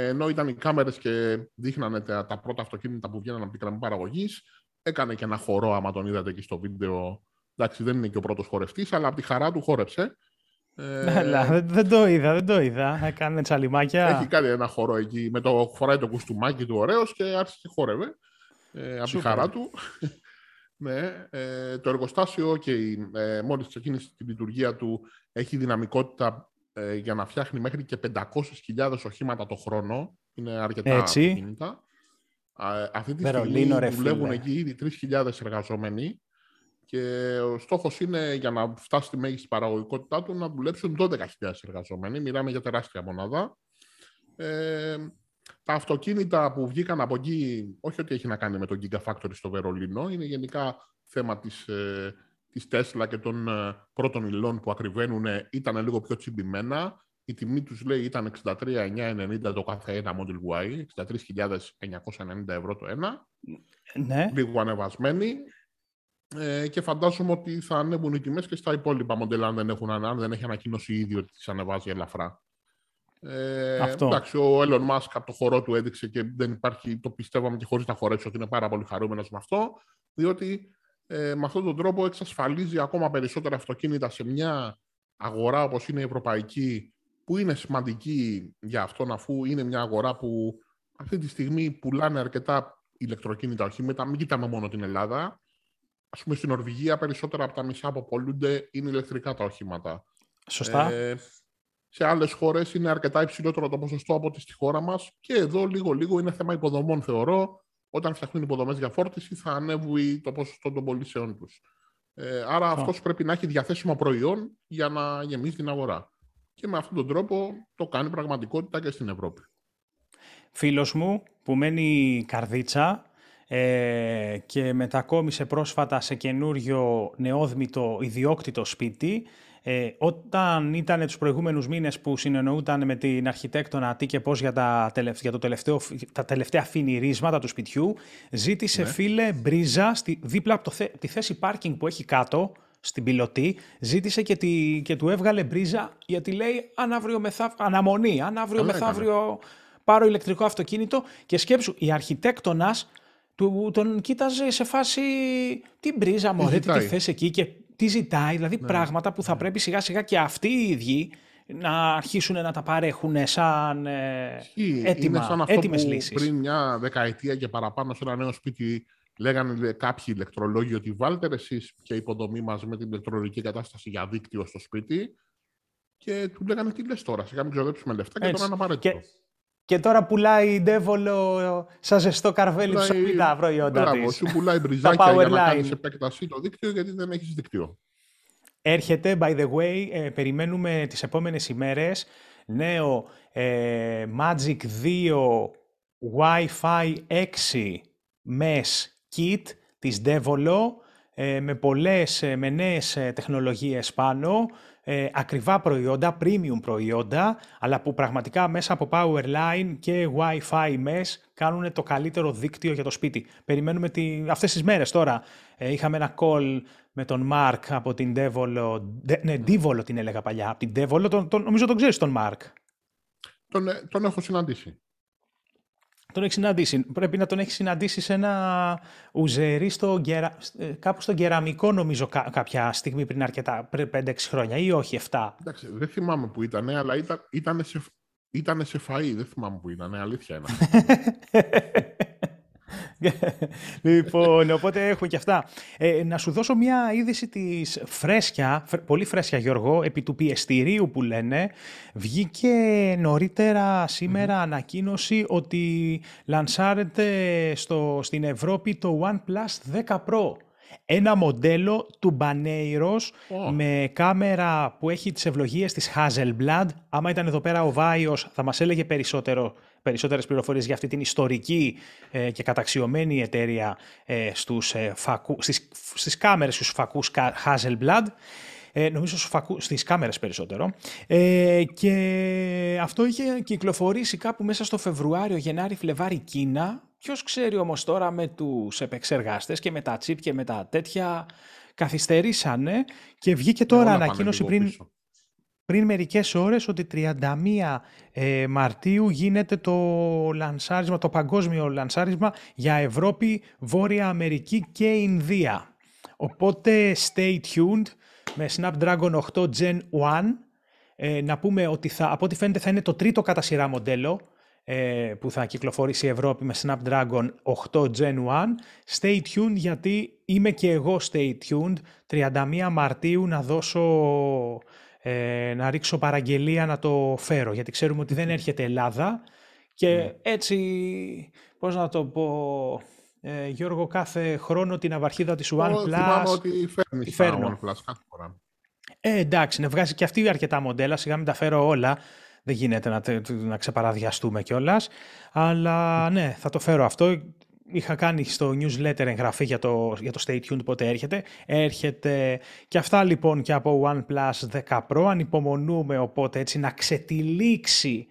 ενώ ήταν οι κάμερες και δείχνανε τα, τα πρώτα αυτοκίνητα που βγαίναν από την γραμμή παραγωγής, έκανε και ένα χορό, άμα τον είδατε εκεί στο βίντεο. Εντάξει, δεν είναι και ο πρώτος χορευτής, αλλά από τη χαρά του χόρεψε. Ε, Αλλά δεν, δεν το είδα, δεν το είδα. Έκανε τσαλιμάκια. έχει κάνει ένα χορό εκεί, με το, φοράει το κουστούμάκι του ωραίος και άρχισε και χόρευε ε, από τη Σούπερ. χαρά του. [laughs] ναι, ε, το εργοστάσιο, okay, ε, μόλις ξεκίνησε τη λειτουργία του, έχει δυναμικότητα ε, για να φτιάχνει μέχρι και 500.000 οχήματα το χρόνο. Είναι αρκετά Έτσι. αυτοκίνητα. Α, αυτή τη Βερολίνο, στιγμή ρε δουλεύουν φίλε. εκεί ήδη 3.000 εργαζόμενοι και ο στόχος είναι για να φτάσει στη μέγιστη παραγωγικότητά του να δουλέψουν 12.000 εργαζόμενοι. Μιλάμε για τεράστια μονάδα. Ε, τα αυτοκίνητα που βγήκαν από εκεί, όχι ότι έχει να κάνει με τον Gigafactory στο Βερολίνο, είναι γενικά θέμα της, ε, της Tesla και των ε, πρώτων υλών που ακριβένουν, ήταν λίγο πιο τσιμπημένα. Η τιμή τους λέει ήταν 63.990 το κάθε ένα Model Y, 63.990 ευρώ το ένα Ναι. λίγο ανεβασμένη ε, και φαντάζομαι ότι θα ανέβουν οι τιμές και στα υπόλοιπα μοντέλα αν δεν, έχουν, ανα- αν δεν έχει ανακοινώσει ήδη ότι τις ανεβάζει ελαφρά. Ε, Αυτό. Εντάξει, ο Elon Musk από το χορό του έδειξε και δεν υπάρχει, το πιστεύαμε και χωρίς να χορέψει ότι είναι πάρα πολύ χαρούμενος με αυτό, διότι ε, με αυτόν τον τρόπο εξασφαλίζει ακόμα περισσότερα αυτοκίνητα σε μια αγορά όπως είναι η ευρωπαϊκή, που είναι σημαντική για αυτόν αφού είναι μια αγορά που αυτή τη στιγμή πουλάνε αρκετά ηλεκτροκίνητα οχήματα. Μην κοιτάμε μόνο την Ελλάδα. Ας πούμε στην Νορβηγία περισσότερα από τα μισά που απολούνται είναι ηλεκτρικά τα οχήματα. Σωστά. Ε, σε άλλες χώρες είναι αρκετά υψηλότερο το ποσοστό από ό,τι στη χώρα μας και εδώ λίγο-λίγο είναι θέμα υποδομών θεωρώ. Όταν φτιάχνουν υποδομές για φόρτιση θα ανέβει το ποσοστό των πωλήσεών τους. Ε, άρα Αυτό. αυτός πρέπει να έχει διαθέσιμο προϊόν για να γεμίσει την αγορά. Και με αυτόν τον τρόπο το κάνει πραγματικότητα και στην Ευρώπη. Φίλος μου που μένει καρδίτσα ε, και μετακόμισε πρόσφατα σε καινούριο νεόδμητο ιδιόκτητο σπίτι. Ε, όταν ήταν τους προηγούμενους μήνες που συνεννοούταν με την αρχιτέκτονα τι και πώς για τα, τελευ- για το τελευταίο, τα τελευταία φινιρίσματα του σπιτιού, ζήτησε Ναι. φίλε μπρίζα στη, δίπλα από το θε- τη θέση πάρκινγκ που έχει κάτω, στην πιλωτή, ζήτησε και, τη, και του έβγαλε μπρίζα γιατί λέει αν αύριο μεθαύριο, αναμονή, αν αύριο μεθαύριο πάρω ηλεκτρικό αυτοκίνητο και σκέψου, η αρχιτέκτονας του, τον κοίταζε σε φάση τι μπρίζα μωρέ, τι, τι θες εκεί και τι ζητάει, δηλαδή ναι. πράγματα που θα ναι. πρέπει σιγά σιγά και αυτοί οι ίδιοι να αρχίσουν να τα παρέχουν σαν ε, έτοιμα, Είναι σαν αυτό έτοιμες που λύσεις. πριν μια δεκαετία και παραπάνω σε ένα νέο σπίτι λέγανε κάποιοι ηλεκτρολόγοι ότι βάλτε εσείς και υποδομή μαζί με την ηλεκτρολογική κατάσταση για δίκτυο στο σπίτι και του λέγανε τι λες τώρα, σιγά μην ξοδέψουμε λεφτά και τώρα είναι απαραίτητο. Και, και τώρα πουλάει η Ντέβολο σαν ζεστό καρβέλι ψωμί τα προϊόντα Μπράβο, της. σου πουλάει μπριζάκια για να κάνεις επέκταση το δίκτυο γιατί δεν έχεις δίκτυο. Έρχεται, by the way, ε, περιμένουμε τις επόμενες ημέρες νέο ε, Magic 2 Wi-Fi 6 Mesh Kit της Devolo ε, με πολλές, ε, με νέες τεχνολογίες πάνω, ε, ακριβά προϊόντα, premium προϊόντα, αλλά που πραγματικά μέσα από Powerline και Wi-Fi Mesh κάνουν το καλύτερο δίκτυο για το σπίτι. Περιμένουμε τη... αυτές τις μέρες τώρα. Ε, είχαμε ένα call με τον Mark από την Devolo, ναι, Devolo την έλεγα παλιά, από την Devolo, τον, τον, νομίζω τον ξέρεις τον Mark. Τον, ε, τον έχω συναντήσει τον έχεις συναντήσει. Πρέπει να τον έχεις συναντήσει σε ένα ουζερί στο, ε, κάπου στον κεραμικό, νομίζω, κάποια στιγμή πριν αρκετά, πριν 5-6 χρόνια ή όχι, 7. Εντάξει, δεν θυμάμαι που ήταν, αλλά ήταν, ήταν, σε, ήταν σε φαΐ, δεν θυμάμαι που ήταν, αλήθεια είναι. [laughs] λοιπόν, οπότε έχουμε και αυτά. Ε, να σου δώσω μια είδηση της φρέσκια, πολύ φρέσκια Γιώργο, επί του πιεστηρίου που λένε. Βγήκε νωρίτερα ανακοίνωση ότι λανσάρεται στο, στην Ευρώπη το OnePlus 10 Pro. Ένα μοντέλο του Baneiros με κάμερα που έχει τις ευλογίες της Hasselblad. Άμα ήταν εδώ πέρα ο Βάιος θα μας έλεγε περισσότερο περισσότερες πληροφορίες για αυτή την ιστορική ε, και καταξιωμένη εταιρεία ε, στους, ε, φακού, στις, στις κάμερες στους φακούς Hasselblad. Ε, νομίζω στους φακού, στις κάμερες περισσότερο. Ε, και αυτό είχε κυκλοφορήσει κάπου μέσα στο Φεβρουάριο, Γενάρη, Φλεβάρι, Κίνα. Ποιος ξέρει όμως τώρα με τους επεξεργάστες και με τα chip και με τα τέτοια καθυστερήσανε και βγήκε τώρα ανακοίνωση πριν πριν μερικές ώρες ότι 31 ε, Μαρτίου γίνεται το λανσάρισμα, το παγκόσμιο λανσάρισμα για Ευρώπη, Βόρεια Αμερική και Ινδία. Οπότε stay tuned με Snapdragon 8 Gen 1. Ε, να πούμε ότι θα, από ό,τι φαίνεται θα είναι το τρίτο κατά σειρά μοντέλο ε, που θα κυκλοφορήσει η Ευρώπη με Snapdragon 8 Gen 1. Stay tuned γιατί είμαι και εγώ stay tuned. 31 Μαρτίου να δώσω ε, να ρίξω παραγγελία να το φέρω, γιατί ξέρουμε ότι δεν έρχεται Ελλάδα και ναι. έτσι, πώς να το πω, ε, Γιώργο, κάθε χρόνο την αυαρχίδα της OnePlus... Εγώ θυμάμαι ότι φέρνεις τα OnePlus κάθε φορά. Ε, εντάξει, να βγάζει και αυτή αρκετά μοντέλα, σιγά μην τα φέρω όλα. Δεν γίνεται να, να ξεπαραδιαστούμε κιόλας. Αλλά ναι, θα το φέρω αυτό είχα κάνει στο newsletter εγγραφή για το, για το Stay Tuned πότε έρχεται. Έρχεται και αυτά λοιπόν και από OnePlus 10 Pro. Ανυπομονούμε οπότε έτσι να ξετυλίξει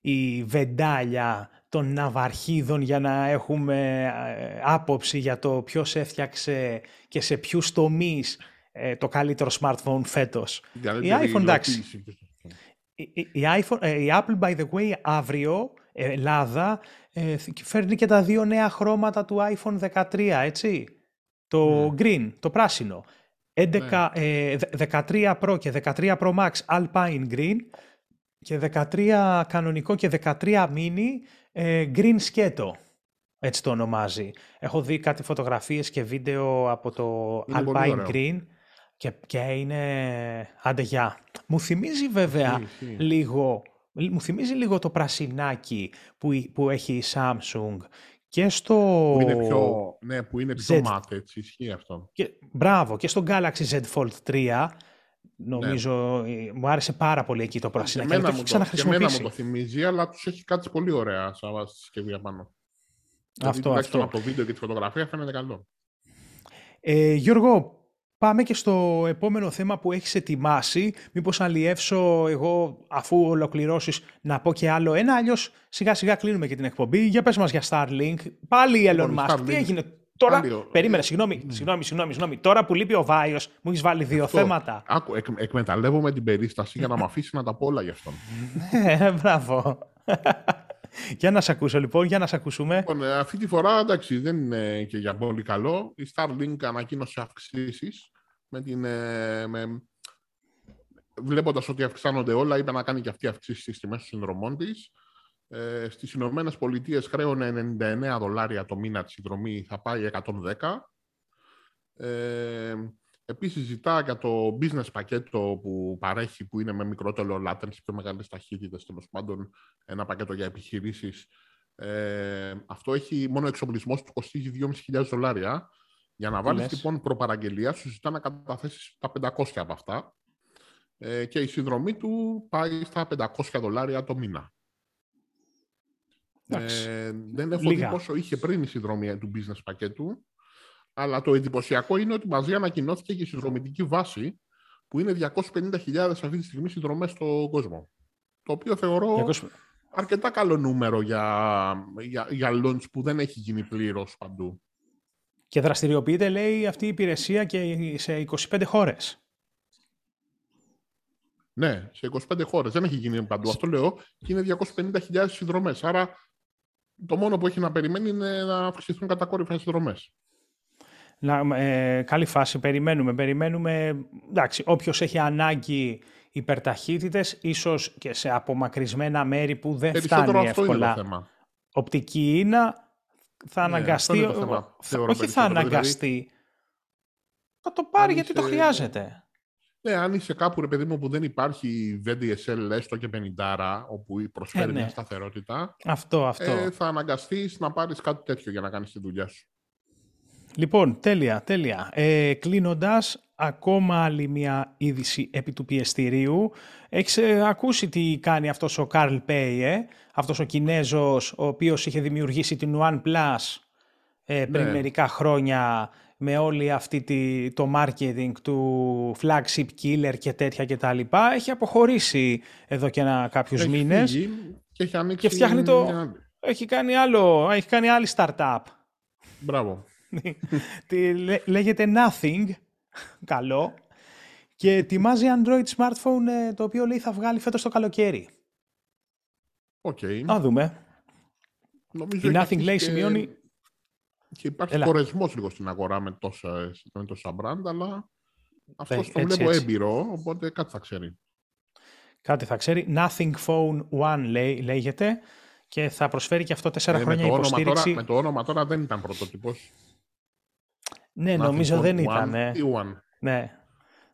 η βεντάλια των ναυαρχίδων για να έχουμε ε, άποψη για το ποιος έφτιαξε και σε ποιους τομείς ε, το καλύτερο smartphone φέτος. Η iPhone, εντάξει. Η, η, iPhone, ε, η Apple, by the way, αύριο, Ελλάδα, ε, φέρνει και τα δύο νέα χρώματα του iPhone 13, έτσι. Το ναι. green, το πράσινο. 11, ε, 13 Pro και 13 Pro Max Alpine Green και 13 κανονικό και 13 mini ε, green σκέτο. Έτσι το ονομάζει. Έχω δει κάτι φωτογραφίες και βίντεο από το Alpine Green και, και είναι άντε Μου θυμίζει βέβαια λίγο μου θυμίζει λίγο το πρασινάκι που, που έχει η Samsung και στο... Που είναι πιο, ναι, που είναι πιο Z... μάτε, έτσι, ισχύει αυτό. Και, μπράβο, και στο Galaxy Z Fold 3, νομίζω, ναι. μου άρεσε πάρα πολύ εκεί το πρασινάκι. Και εμένα, μου το, και εμένα μου το θυμίζει, αλλά τους έχει κάτι πολύ ωραία σαν συσκευής απάνω. Αυτό, δηλαδή, αυτό. Από το βίντεο και τη φωτογραφία φαίνεται καλό. Ε, Γιώργο, Πάμε και στο επόμενο θέμα που έχεις ετοιμάσει. Μήπως αλλιεύσω εγώ αφού ολοκληρώσεις να πω και άλλο ένα, αλλιώς σιγά σιγά κλείνουμε και την εκπομπή. Για πες μας για Starlink. Πάλι η Elon λοιπόν, Musk. Τι έγινε. Τώρα, περίμενε, συγγνώμη, συγγνώμη, συγγνώμη, συγγνώμη. Τώρα που λείπει ο Βάιος, μου έχεις βάλει δύο θέματα. Άκου, εκ, εκμεταλλεύομαι την περίσταση για να με αφήσει να τα πω όλα γι' αυτόν. Ναι, [laughs] μπράβο. για να σε ακούσω λοιπόν, για να σε ακούσουμε. Λοιπόν, ε, αυτή τη φορά εντάξει, δεν είναι και για πολύ καλό. Η Starlink ανακοίνωσε αυξήσεις με την. Ε, με... Βλέποντας ότι αυξάνονται όλα, είπε να κάνει και αυτή αυξήσει στις τιμές των συνδρομών της. Ε, στις Ηνωμένες Πολιτείες χρέωνε 99 δολάρια το μήνα τη συνδρομή, θα πάει 110. Ε, επίσης ζητά για το business πακέτο που παρέχει, που είναι με μικρότερο latency, πιο μεγάλες ταχύτητες, τέλος πάντων ένα πακέτο για επιχειρήσεις. Ε, αυτό έχει μόνο εξοπλισμός που κοστίζει 2.500 δολάρια. Για να βάλεις λοιπόν προπαραγγελία, σου ζητά να καταθέσεις τα 500 από αυτά ε, και η συνδρομή του πάει στα 500 δολάρια το μήνα. Ε, δεν έχω δει πόσο είχε πριν η συνδρομή του business πακέτου, αλλά το εντυπωσιακό είναι ότι μαζί ανακοινώθηκε και η συνδρομητική βάση, που είναι 250.000 αυτή τη στιγμή συνδρομές στον κόσμο. Το οποίο θεωρώ αρκετά καλό νούμερο για, για, για launch που δεν έχει γίνει πλήρως παντού. Και δραστηριοποιείται, λέει, αυτή η υπηρεσία και σε 25 χώρες. Ναι, σε 25 χώρες. Δεν έχει γίνει παντού. Αυτό λέω και είναι 250.000 συνδρομές. Άρα το μόνο που έχει να περιμένει είναι να αυξηθούν κατακόρυφα οι συνδρομές. Να, ε, καλή φάση. Περιμένουμε. Περιμένουμε. Εντάξει, όποιος έχει ανάγκη υπερταχύτητες, ίσως και σε απομακρυσμένα μέρη που δεν Περισσότερο φτάνει αυτό εύκολα. Είναι το θέμα. Οπτική ίνα θα Ναι, αναγκαστεί. αυτό είναι το θέμα, θα- θεωρώ όχι θα περισσότερο, δηλαδή- αναγκαστεί. Θα το πάρει Αν γιατί το είσαι- χρειάζεται. Ναι, αν είσαι κάπου, ρε παιδί μου, που δεν υπάρχει VDSL έστω και 50, όπου προσφέρει Ε, ναι. μια σταθερότητα, Αυτό, αυτό. ε, θα αναγκαστείς να πάρεις κάτι τέτοιο για να κάνεις τη δουλειά σου. Λοιπόν, τέλεια, τέλεια. Ε, κλείνοντας, ακόμα άλλη μια είδηση επί του πιεστηρίου. Έχεις ε, ακούσει τι κάνει αυτός ο Carl Pei, ε; αυτός ο Κινέζος, ο οποίος είχε δημιουργήσει την OnePlus ε, πριν Ναι. μερικά χρόνια με όλη αυτή τη, το marketing του flagship killer και τέτοια και τα λοιπά. Έχει αποχωρήσει εδώ και ένα, κάποιους Έχει μήνες. φύγει και έχει ανοίξει Και φτιάχνει το- μια άλλη. Έχει κάνει, άλλο, έχει κάνει άλλη startup. Μπράβο. [laughs] Τι λέ- λέγεται Nothing. [laughs] Καλό. Και ετοιμάζει Android smartphone ε, το οποίο λέει θα βγάλει φέτος το καλοκαίρι. Οκ. Να δούμε. Νομίζω Η έχει Nothing αρχίσει λέει και- σημειώνει... Και υπάρχει Έλα. κορεσμός λίγο στην αγορά με τόσα, με τόσα brand, αλλά αυτός Ε, τον έτσι, βλέπω έτσι. έμπειρο, οπότε κάτι θα ξέρει. Κάτι θα ξέρει. Nothing Phone One λέει, λέγεται και θα προσφέρει και αυτό τέσσερα Ε, χρόνια με, το όνομα υποστήριξη. τώρα, με το όνομα τώρα δεν ήταν πρωτότυπος. Ναι, Nothing νομίζω Phone δεν One ήταν. ή One. Ναι,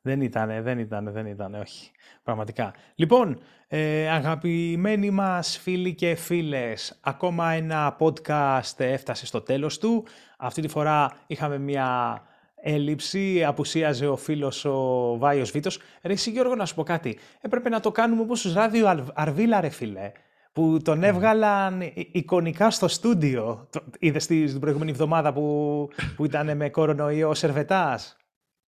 δεν ήταν, δεν ήταν, δεν ήταν, όχι. Πραγματικά. Λοιπόν, ε, αγαπημένοι μας φίλοι και φίλες, ακόμα ένα podcast έφτασε στο τέλος του. Αυτή τη φορά είχαμε μια έλλειψη, απουσίαζε ο φίλος ο Βάιος Βίτος. Ρε εσύ Γιώργο να σου πω κάτι, έπρεπε να το κάνουμε όπως στους ράδιο Αρ- Αρβίλα ρε φίλε, που τον έβγαλαν ε- εικονικά στο στούντιο. Το- Είδες τη- την προηγούμενη εβδομάδα που, που ήταν με κορονοϊό ο Σερβετάς;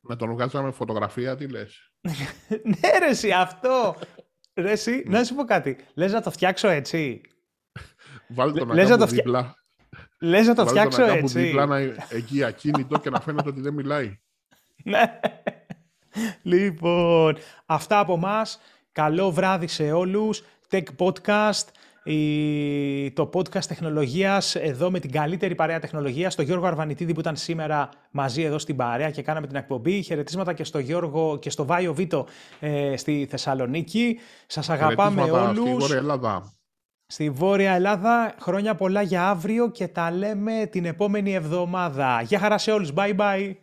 Με τον βγάζαμε φωτογραφία, τι λες. [laughs] ναι, ρε, εσύ, αυτό. Ρε, εσύ, να σου πω κάτι. Λες να το φτιάξω έτσι. Βάλτε τον Λες να να το φτια- δίπλα. Λες να το Βάλτε φτιάξω τον Αγκάμπου έτσι. δίπλα να είναι εκεί ακίνητο και να φαίνεται ότι δεν μιλάει. [laughs] Ναι. λοιπόν, αυτά από μας. Καλό βράδυ σε όλους. Tech Podcast, η- το podcast τεχνολογίας εδώ με την καλύτερη παρέα τεχνολογίας, στο Γιώργο Αρβανιτίδη που ήταν σήμερα μαζί εδώ στην παρέα και κάναμε την εκπομπή. Χαιρετίσματα και στο Γιώργο και στο Βάιο Βίτο ε, στη Θεσσαλονίκη. Σας αγαπάμε Χαιρετίσματα Στη όλους. Βόρεια Ελλάδα. Στη Βόρεια Ελλάδα, χρόνια πολλά για αύριο και τα λέμε την επόμενη εβδομάδα. Γεια χαρά σε όλους. Bye bye.